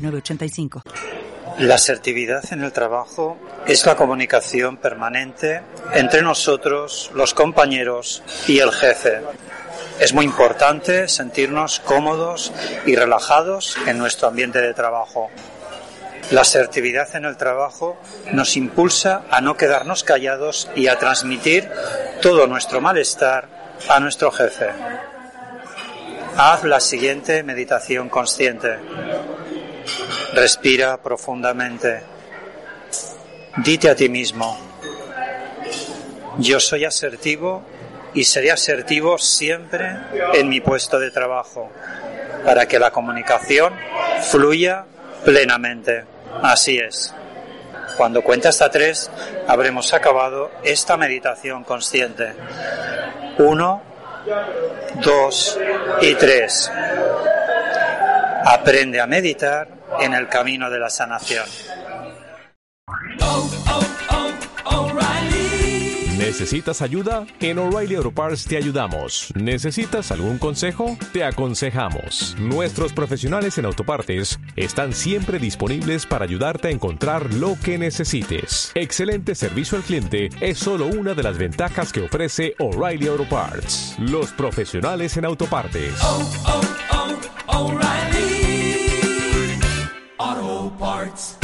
906985. La asertividad en el trabajo es la comunicación permanente entre nosotros, los compañeros y el jefe. Es muy importante sentirnos cómodos y relajados en nuestro ambiente de trabajo. La asertividad en el trabajo nos impulsa a no quedarnos callados y a transmitir todo nuestro malestar a nuestro jefe. Haz la siguiente meditación consciente. Respira profundamente. Dite a ti mismo, yo soy asertivo y seré asertivo siempre en mi puesto de trabajo para que la comunicación fluya plenamente. Así es. Cuando cuenta hasta tres, habremos acabado esta meditación consciente. Uno, dos y tres. Aprende a meditar en el camino de la sanación. ¿Necesitas ayuda? En O'Reilly Auto Parts te ayudamos. ¿Necesitas algún consejo? Te aconsejamos. Nuestros profesionales en autopartes están siempre disponibles para ayudarte a encontrar lo que necesites. Excelente servicio al cliente es solo una de las ventajas que ofrece O'Reilly Auto Parts. Los profesionales en autopartes. oh, oh, O'Reilly Auto Parts.